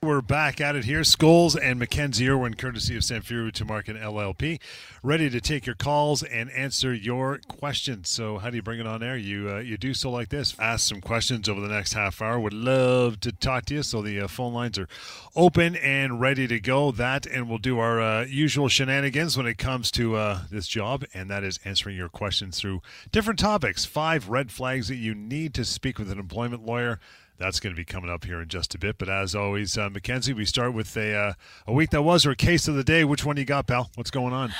We're back at it here. Scholes and Mackenzie Irwin, courtesy of Samfiru Tumarkin LLP, ready to take your calls and answer your questions. So, how do you bring it on air? You uh, you do so like this. Ask some questions over the next half hour. Would love to talk to you. So the uh, phone lines are open and ready to go. That and we'll do our uh, usual shenanigans when it comes to uh, this job, and that is answering your questions through different topics. Five red flags that you need to speak with an employment lawyer that's going to be coming up here in just a bit. But as always, uh, Mackenzie, we start with a uh, a week that was or a case of the day. Which one you got, pal? What's going on?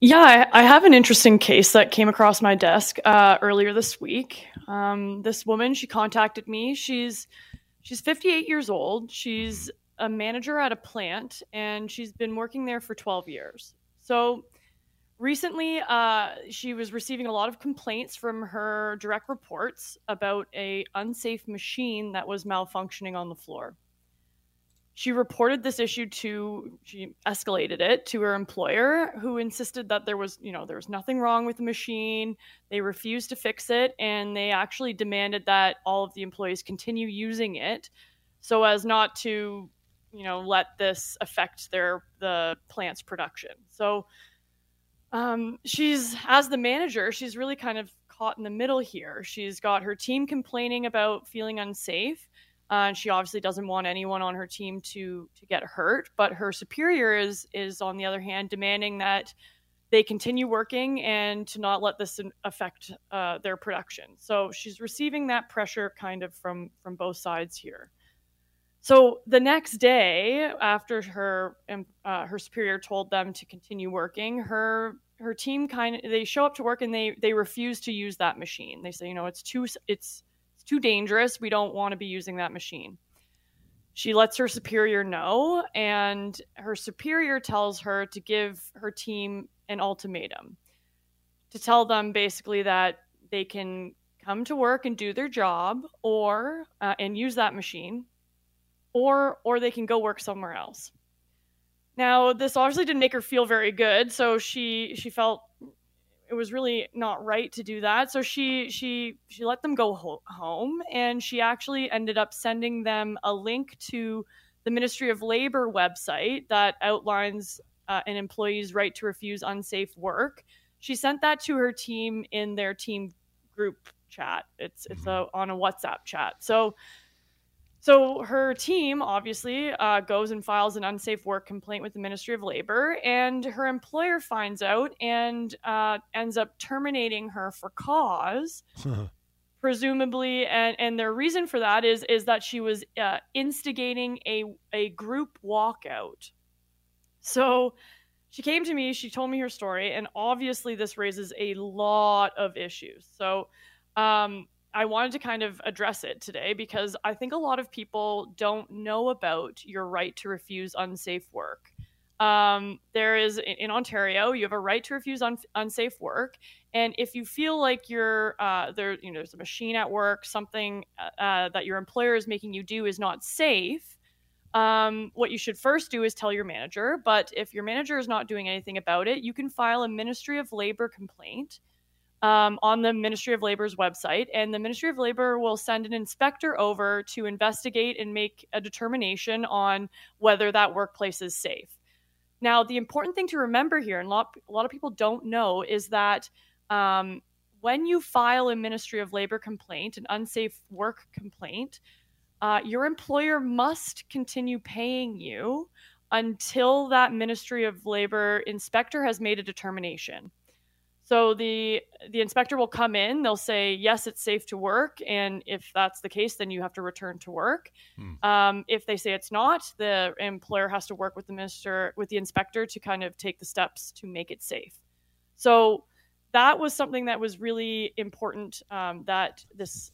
Yeah, I, I have an interesting case that came across my desk uh, earlier this week. Um, this woman, she contacted me. She's she's 58 years old. She's a manager at a plant, and she's been working there for 12 years. So recently uh, she was receiving a lot of complaints from her direct reports about a unsafe machine that was malfunctioning on the floor. She reported this issue to she escalated it to her employer who insisted that there was you know there was nothing wrong with the machine. They refused to fix it and they actually demanded that all of the employees continue using it so as not to you know let this affect their the plant's production. So um, she's as the manager, she's really kind of caught in the middle here. She's got her team complaining about feeling unsafe. Uh, and she obviously doesn't want anyone on her team to to get hurt, but her superior is is on the other hand demanding that they continue working and to not let this affect uh, their production. So she's receiving that pressure kind of from from both sides here. So the next day, after her uh, her superior told them to continue working, her her team kind of they show up to work and they they refuse to use that machine. They say, you know, it's too it's it's too dangerous. We don't want to be using that machine. She lets her superior know, and her superior tells her to give her team an ultimatum to tell them basically that they can come to work and do their job or uh, and use that machine or or they can go work somewhere else. Now, this obviously didn't make her feel very good, so she she felt it was really not right to do that. So she she she let them go ho- home, and she actually ended up sending them a link to the Ministry of Labor website that outlines uh, an employee's right to refuse unsafe work. She sent that to her team in their team group chat. It's it's a, on a WhatsApp chat. So so her team obviously uh, goes and files an unsafe work complaint with the Ministry of Labor, and her employer finds out and uh, ends up terminating her for cause. presumably and and their reason for that is is that she was uh, instigating a a group walkout so she came to me she told me her story and obviously this raises a lot of issues so um, I wanted to kind of address it today because I think a lot of people don't know about your right to refuse unsafe work. Um, there is in Ontario, you have a right to refuse un- unsafe work, and if you feel like you're uh, there, you know, there's a machine at work, something uh, uh, that your employer is making you do is not safe. Um, what you should first do is tell your manager. But if your manager is not doing anything about it, you can file a Ministry of Labor complaint um, on the Ministry of Labor's website, and the Ministry of Labor will send an inspector over to investigate and make a determination on whether that workplace is safe. Now, the important thing to remember here, and a lot, a lot of people don't know, is that um, when you file a Ministry of Labor complaint, an unsafe work complaint, uh, your employer must continue paying you until that Ministry of Labor inspector has made a determination. So the the inspector will come in. They'll say yes, it's safe to work, and if that's the case, then you have to return to work. Hmm. Um, if they say it's not, the employer has to work with the minister with the inspector to kind of take the steps to make it safe. So that was something that was really important um, that this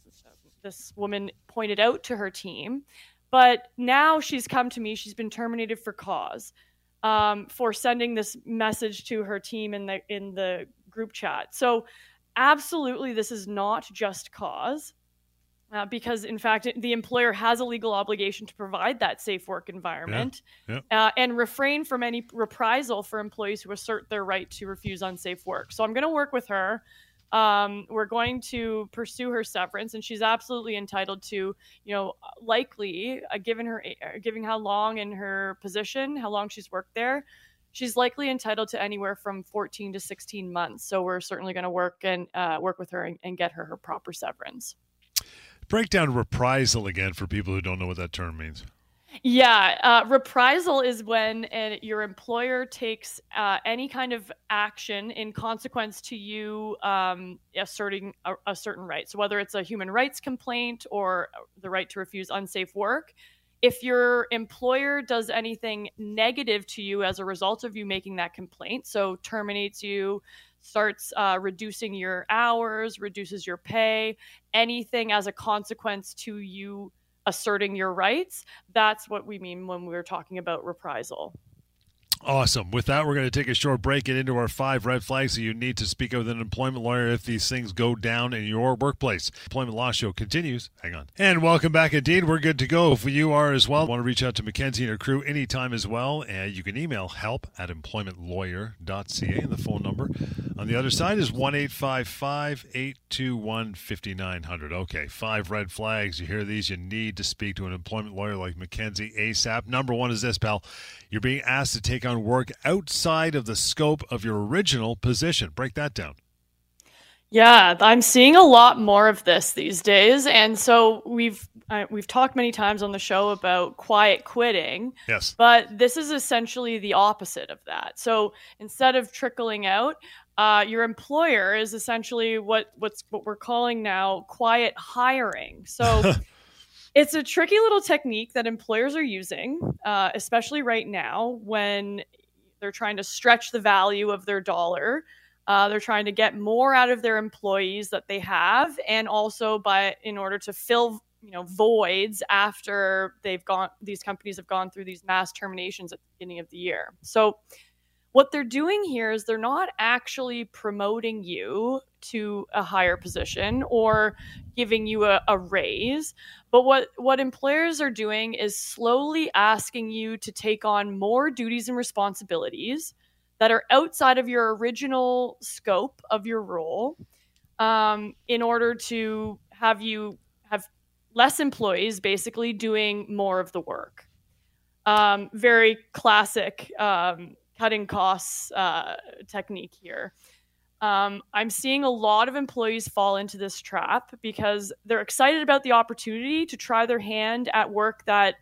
this woman pointed out to her team. But now she's come to me. She's been terminated for cause. Um, for sending this message to her team in the in the group chat. So, absolutely, this is not just cause. Uh, because in fact the employer has a legal obligation to provide that safe work environment yeah, yeah. Uh, and refrain from any reprisal for employees who assert their right to refuse unsafe work so i'm going to work with her um, we're going to pursue her severance, and she's absolutely entitled to, you know, likely, uh, given her, uh, given how long in her position, how long she's worked there, she's likely entitled to anywhere from 14 to 16 months. So we're certainly going to work and uh, work with her and, and get her her proper severance. Break down reprisal again for people who don't know what that term means. Yeah, uh, reprisal is when your employer takes uh, any kind of action in consequence to you um, asserting a, a, certain right. So, whether it's a human rights complaint or the right to refuse unsafe work, if your employer does anything negative to you as a result of you making that complaint, so terminates you, starts uh, reducing your hours, reduces your pay, anything as a consequence to you asserting your rights. That's what we mean when we're talking about reprisal. Awesome. With that, we're going to take a short break, and into our five red flags that you need to speak with an employment lawyer if these things go down in your workplace. Employment Law Show continues. Hang on. And welcome back indeed. We're good to go if you are as well. Want to reach out to Mackenzie and her crew anytime as well. And you can email help at employmentlawyer.ca. And the phone number on the other side is 1 821 5900. Okay, five red flags. You hear these, you need to speak to an employment lawyer like Mackenzie ASAP. Number one is this, pal. You're being asked to take on work outside of the scope of your original position. Break that down. Yeah, I'm seeing a lot more of this these days, and so we've uh, we've talked many times on the show about quiet quitting. Yes, but this is essentially the opposite of that. So instead of trickling out, uh, your employer is essentially what what's what we're calling now quiet hiring. So It's a tricky little technique that employers are using, uh, especially right now when they're trying to stretch the value of their dollar. Uh, they're trying to get more out of their employees that they have, and also by in order to fill you know voids after they've gone. These companies have gone through these mass terminations at the beginning of the year. So what they're doing here is they're not actually promoting you to a higher position or giving you a, a, raise but what what employers are doing is slowly asking you to take on more duties and responsibilities that are outside of your original scope of your role um, in order to have you have less employees basically doing more of the work. Um, very classic um, cutting costs uh, technique here. Um, I'm seeing a lot of employees fall into this trap because they're excited about the opportunity to try their hand at work that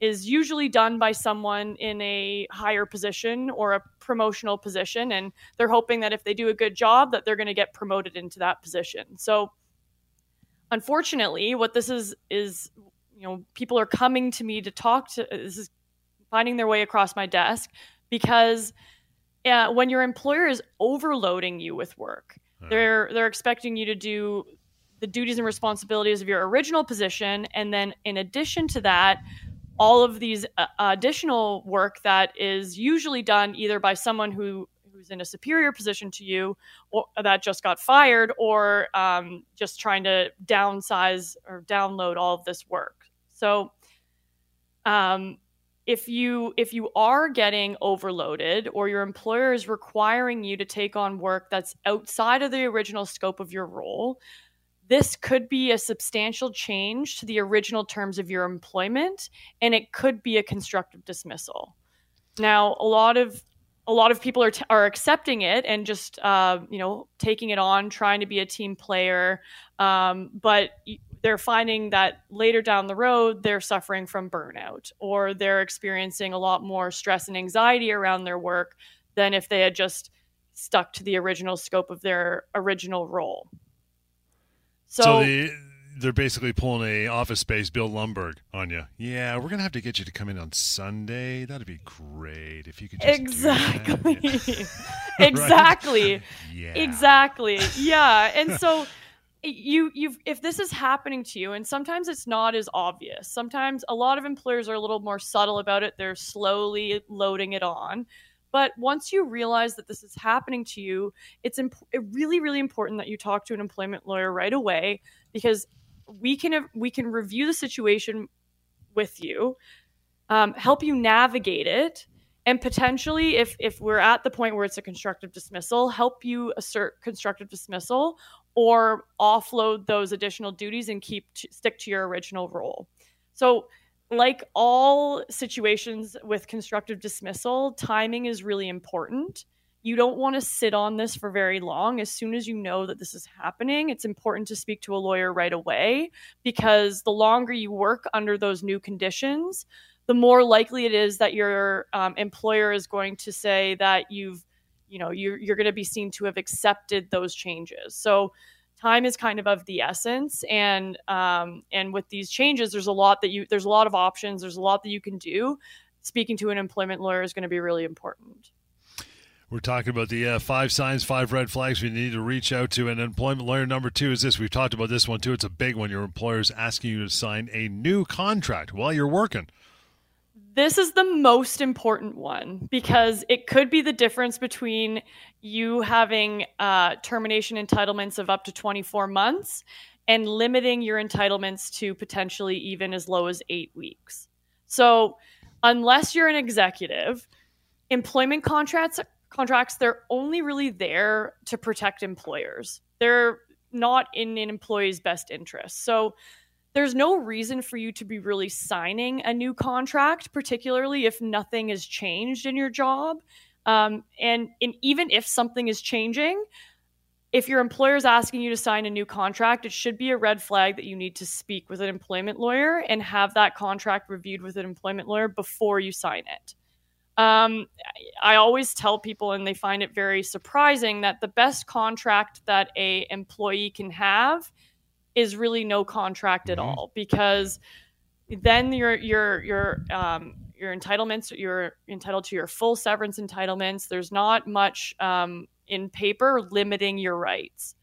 is usually done by someone in a higher position or a promotional position and they're hoping that if they do a good job that they're going to get promoted into that position. So unfortunately what this is is you know people are coming to me to talk to this is finding their way across my desk because uh, when your employer is overloading you with work, they're they're expecting you to do the duties and responsibilities of your original position, and then in addition to that, all of these uh, additional work that is usually done either by someone who who's in a superior position to you or that just got fired or um, just trying to downsize or download all of this work. So um, if you if you are getting overloaded or your employer is requiring you to take on work that's outside of the original scope of your role this could be a substantial change to the original terms of your employment and it could be a constructive dismissal. Now a lot of a lot of people are, t- are accepting it and just uh, you know taking it on trying to be a team player um, but they're finding that later down the road they're suffering from burnout or they're experiencing a lot more stress and anxiety around their work than if they had just stuck to the original scope of their original role. So, so the, they're basically pulling a office space Bill Lumbergh on you. Yeah, we're gonna have to get you to come in on Sunday. That'd be great if you could just exactly, exactly, yeah, exactly, yeah. And so you you've if this is happening to you and sometimes it's not as obvious sometimes a lot of employers are a little more subtle about it they're slowly loading it on but once you realize that this is happening to you it's imp- really really important that you talk to an employment lawyer right away because we can we can review the situation with you um, help you navigate it and potentially if if we're at the point where it's a constructive dismissal help you assert constructive dismissal or offload those additional duties and keep stick to your original role so like all situations with constructive dismissal timing is really important you don't want to sit on this for very long. As soon as you know that this is happening, it's important to speak to a lawyer right away because the longer you work under those new conditions, the more likely it is that your um, employer is going to say that you've, you know, you're, you're going to be seen to have accepted those changes. So time is kind of of the essence and um, and with these changes there's a lot that you there's a lot of options there's a lot that you can do speaking to an employment lawyer is going to be really important we're talking about the uh, five signs, five red flags we need to reach out to. And employment lawyer number two is this. We've talked about this one too. It's a big one. Your employer is asking you to sign a new contract while you're working. This is the most important one because it could be the difference between you having uh, termination entitlements of up to 24 months and limiting your entitlements to potentially even as low as eight weeks. So, unless you're an executive, employment contracts contracts, they're only really there to protect employers. They're not in an employee's best interest. So there's no reason for you to be really signing a new contract, particularly if nothing has changed in your job. Um, and, and even if something is changing, if your employer is asking you to sign a new contract, it should be a red flag that you need to speak with an employment lawyer and have that contract reviewed with an employment lawyer before you sign it. Um, I always tell people, and they find it very surprising, that the best contract that a employee can have is really no contract at mm-hmm. all, because then your your your um, your entitlements, you're entitled to your full severance entitlements. There's not much um, in paper limiting your rights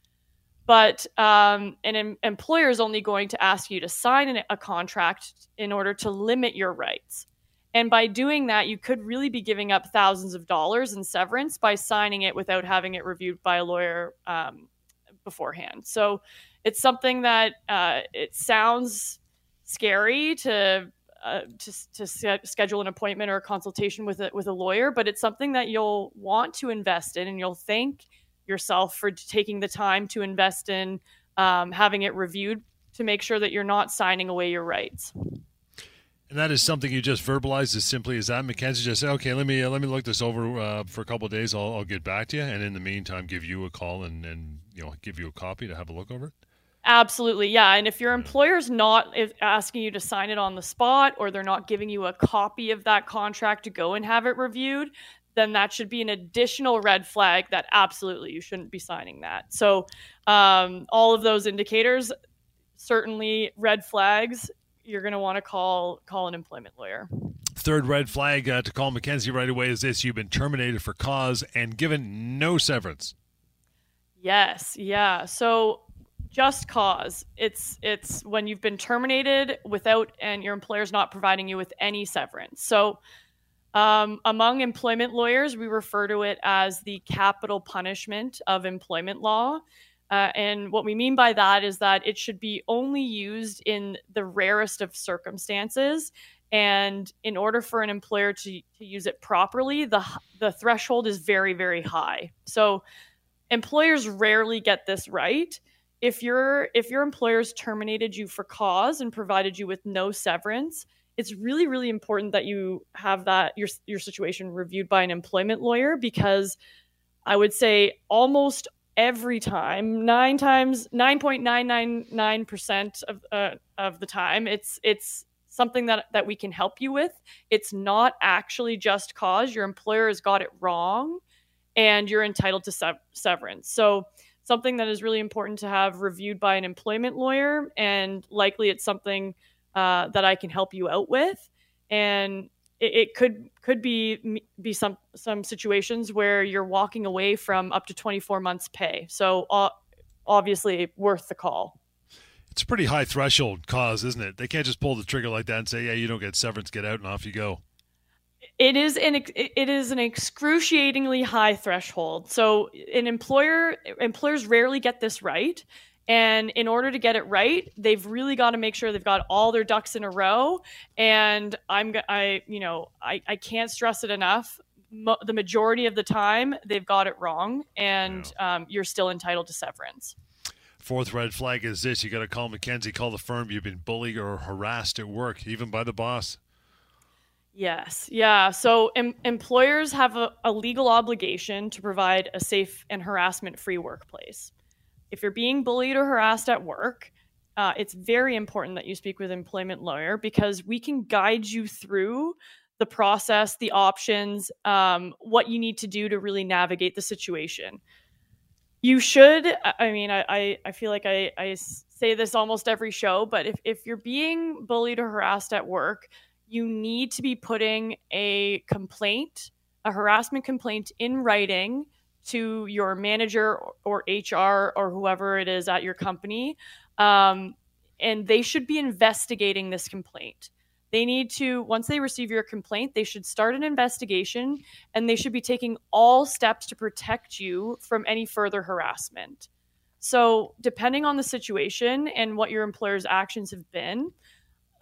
but um, an em- employer is only going to ask you to sign an, a contract in order to limit your rights. And by doing that, you could really be giving up thousands of dollars in severance by signing it without having it reviewed by a lawyer um, beforehand. So it's something that uh, it sounds scary to uh, to, to schedule an appointment or a consultation with a, with a lawyer, but it's something that you'll want to invest in, and you'll thank yourself for taking the time to invest in um, having it reviewed to make sure that you're not signing away your rights. And that is something you just verbalized as simply as that. Mackenzie just said, "Okay, let me uh, let me look this over uh, for a couple days. I'll, I'll get back to you, and in the meantime, give you a call and and you know give you a copy to have a look over it." Absolutely, yeah. And if your employer's not asking you to sign it on the spot, or they're not giving you a copy of that contract to go and have it reviewed, then that should be an additional red flag that absolutely you shouldn't be signing that. So, um, all of those indicators certainly red flags you're going to want to call call an employment lawyer. Third red flag uh, to call Mackenzie right away is this: you've been terminated for cause and given no severance. Yes, yeah. So just cause. It's it's when you've been terminated without and your employer's not providing you with any severance. So um, among employment lawyers, we refer to it as the capital punishment of employment law. Uh, and what we mean by that is that it should be only used in the rarest of circumstances. And in order for an employer to, to use it properly, the, the threshold is very, very high. So employers rarely get this right. If your if your employer's terminated you for cause and provided you with no severance, it's really really important that you have that your your situation reviewed by an employment lawyer because I would say almost every time, nine times, nine point nine nine nine percent of uh, of the time, it's it's something that that we can help you with. It's not actually just cause your employer has got it wrong, and you're entitled to sev- severance. So something that is really important to have reviewed by an employment lawyer, and likely it's something uh, that I can help you out with. And it, it could could be be some some situations where you're walking away from up to 24 months pay. So uh, obviously worth the call. It's a pretty high threshold cause, isn't it? They can't just pull the trigger like that and say, "Yeah, you don't get severance, get out," and off you go. It is an it is an excruciatingly high threshold. So an employer employers rarely get this right, And in order to get it right, they've really got to make sure they've got all their ducks in a row. And I'm, I, you know, I, I can't stress it enough. Mo- the majority of the time, they've got it wrong, and yeah. um, you're still entitled to severance. Fourth red flag is this: you got to call Mackenzie, call the firm. You've been bullied or harassed at work, even by the boss. Yes, yeah. So em- employers have a, a legal obligation to provide a safe and harassment-free workplace if you're being bullied or harassed at work, uh, it's very important that you speak with an employment lawyer because we can guide you through the process, the options, um, what you need to do to really navigate the situation. You should, I mean, I, I feel like I, I say this almost every show, but if, if you're being bullied or harassed at work, you need to be putting a complaint, a harassment complaint in writing to your manager or HR or whoever it is at your company. Um, and they should be investigating this complaint. They need to, once they receive your complaint, they should start an investigation and they should be taking all steps to protect you from any further harassment. So, depending on the situation and what your employer's actions have been,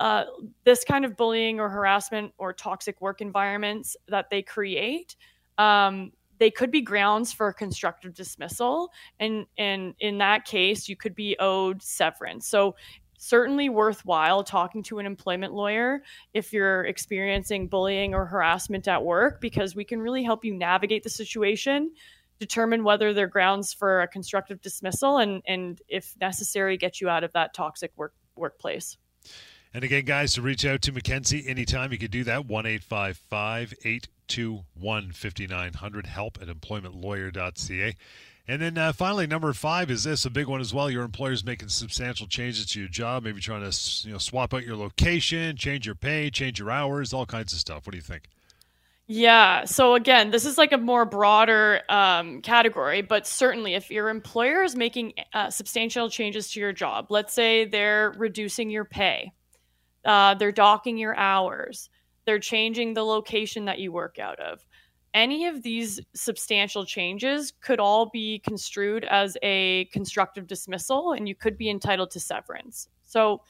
uh, this kind of bullying or harassment or toxic work environments that they create um, they could be grounds for constructive dismissal. And and in that case you could be owed severance. So certainly worthwhile talking to an employment lawyer if you're experiencing bullying or harassment at work because we can really help you navigate the situation determine whether there are grounds for a constructive dismissal and and if necessary get you out of that toxic work workplace and again, guys, to reach out to Mackenzie anytime, you can do that. 1 821 5900. Help at employmentlawyer.ca. And then uh, finally, number five is this a big one as well. Your employer's making substantial changes to your job, maybe trying to you know swap out your location, change your pay, change your hours, all kinds of stuff. What do you think? Yeah. So again, this is like a more broader um, category, but certainly if your employer is making uh, substantial changes to your job, let's say they're reducing your pay, uh, they're docking your hours, they're changing the location that you work out of. Any of these substantial changes could all be construed as a constructive dismissal, and you could be entitled to severance. So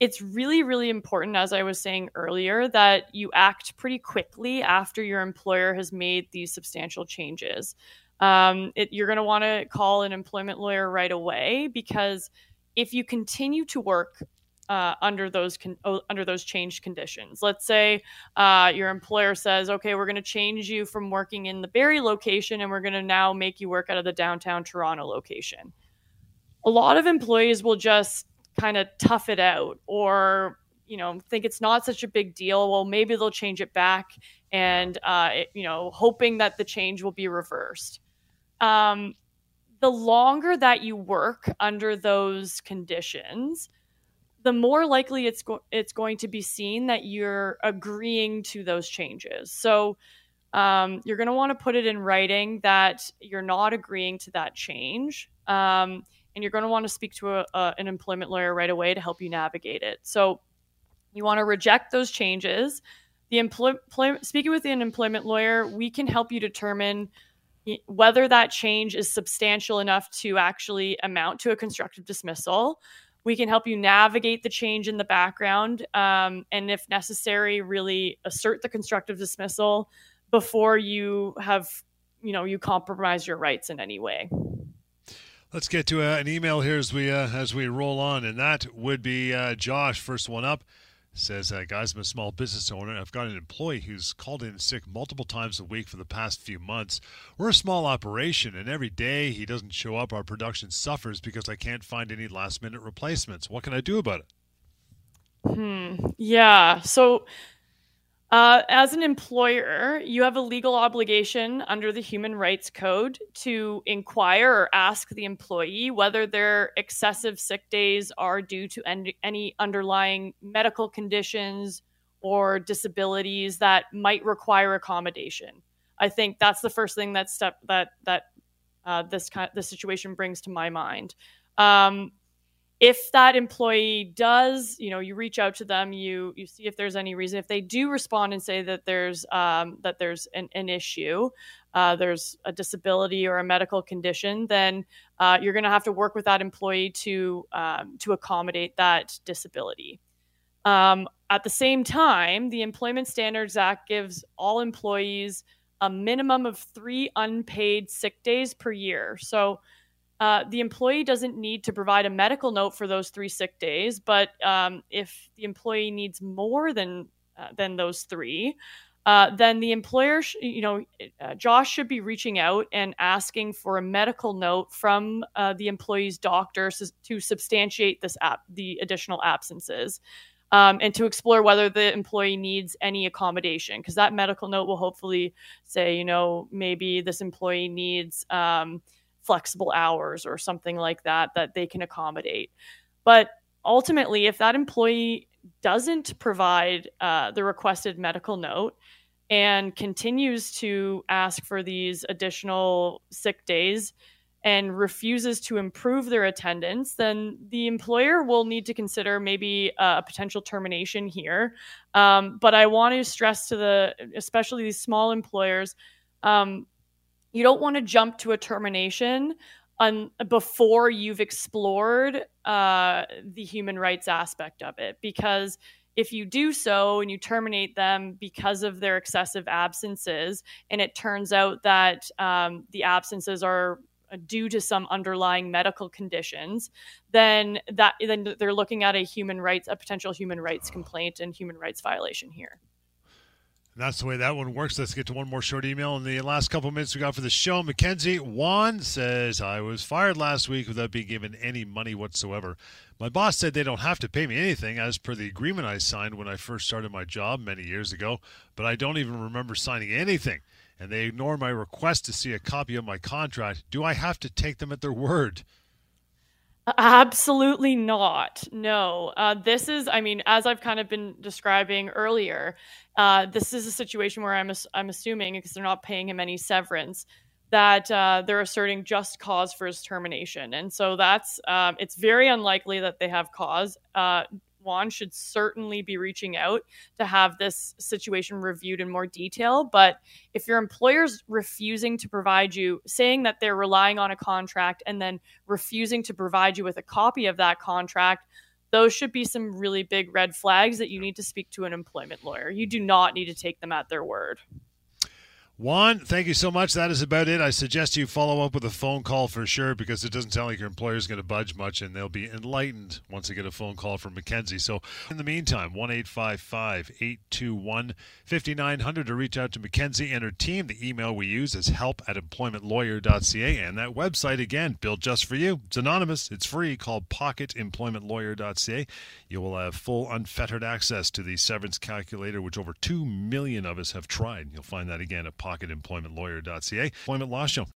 it's really, really important, as I was saying earlier, that you act pretty quickly after your employer has made these substantial changes. Um, it, you're going to want to call an employment lawyer right away because if you continue to work uh, under those con- under those changed conditions. Let's say uh, your employer says, "Okay, we're going to change you from working in the Barrie location, and we're going to now make you work out of the downtown Toronto location." A lot of employees will just kind of tough it out, or you know, think it's not such a big deal. Well, maybe they'll change it back, and uh, it, you know, hoping that the change will be reversed. Um, the longer that you work under those conditions, the more likely it's go- it's going to be seen that you're agreeing to those changes. So um, you're going to want to put it in writing that you're not agreeing to that change, um, and you're going to want to speak to a, a, an employment lawyer right away to help you navigate it. So you want to reject those changes. The employ- speaking with an employment lawyer, we can help you determine whether that change is substantial enough to actually amount to a constructive dismissal we can help you navigate the change in the background um, and if necessary really assert the constructive dismissal before you have you know you compromise your rights in any way. Let's get to uh, an email here as we uh, as we roll on and that would be uh, josh first one up says, uh, guys, I'm a small business owner. I've got an employee who's called in sick multiple times a week for the past few months. We're a small operation, and every day he doesn't show up, our production suffers because I can't find any last minute replacements. What can I do about it? Hmm. Yeah. So uh, as an employer, you have a legal obligation under the Human Rights Code to inquire or ask the employee whether their excessive sick days are due to any underlying medical conditions or disabilities that might require accommodation. I think that's the first thing that step that that uh, this kind of, this situation brings to my mind. Um, if that employee does, you know, you reach out to them, you you see if there's any reason. If they do respond and say that there's um, that there's an, an issue, uh, there's a disability or a medical condition, then uh, you're going to have to work with that employee to um, to accommodate that disability. Um, at the same time, the Employment Standards Act gives all employees a minimum of three unpaid sick days per year. So uh, the employee doesn't need to provide a medical note for those three sick days, but um, if the employee needs more than uh, than those three, uh, then the employer, sh- you know, uh, Josh should be reaching out and asking for a medical note from uh, the employee's doctor to substantiate this app, the additional absences um, and to explore whether the employee needs any accommodation because that medical note will hopefully say, you know, maybe this employee needs um, flexible hours or something like that that they can accommodate. But ultimately, if that employee doesn't provide uh, the requested medical note and continues to ask for these additional sick days, and refuses to improve their attendance, then the employer will need to consider maybe a potential termination here. Um, but I want to stress to the, especially these small employers, um, you don't want to jump to a termination on, before you've explored uh, the human rights aspect of it, because if you do so and you terminate them because of their excessive absences, and it turns out that um, the absences are due to some underlying medical conditions, then that then they're looking at a human rights, a potential human rights complaint and human rights violation here. And that's the way that one works. Let's get to one more short email in the last couple of minutes we got for the show. Mackenzie Juan says, I was fired last week without being given any money whatsoever. My boss said they don't have to pay me anything as per the agreement I signed when I first started my job many years ago, but I don't even remember signing anything and they ignore my request to see a copy of my contract, do I have to take them at their word? Absolutely not. No. Uh, this is, I mean, as I've kind of been describing earlier, uh, this is a situation where I'm, I'm assuming, because they're not paying him any severance, that uh, they're asserting just cause for his termination. And so that's, um, it's very unlikely that they have cause. Juan should certainly be reaching out to have this situation reviewed in more detail. But if your employer's refusing to provide you, saying that they're relying on a contract and then refusing to provide you with a copy of that contract, those should be some really big red flags that you need to speak to an employment lawyer. You do not need to take them at their word. Juan, thank you so much. That is about it. I suggest you follow up with a phone call for sure because it doesn't sound like your employer is going to budge much and they'll be enlightened once they get a phone call from Mackenzie. So, in the meantime, 1 821 5900 to reach out to Mackenzie and her team. The email we use is help at employmentlawyer.ca. And that website, again, built just for you. It's anonymous, it's free, called pocketemploymentlawyer.ca. You will have full, unfettered access to the severance calculator, which over 2 million of us have tried. You'll find that again at pocketemploymentlawyer.ca. Employment Law Show.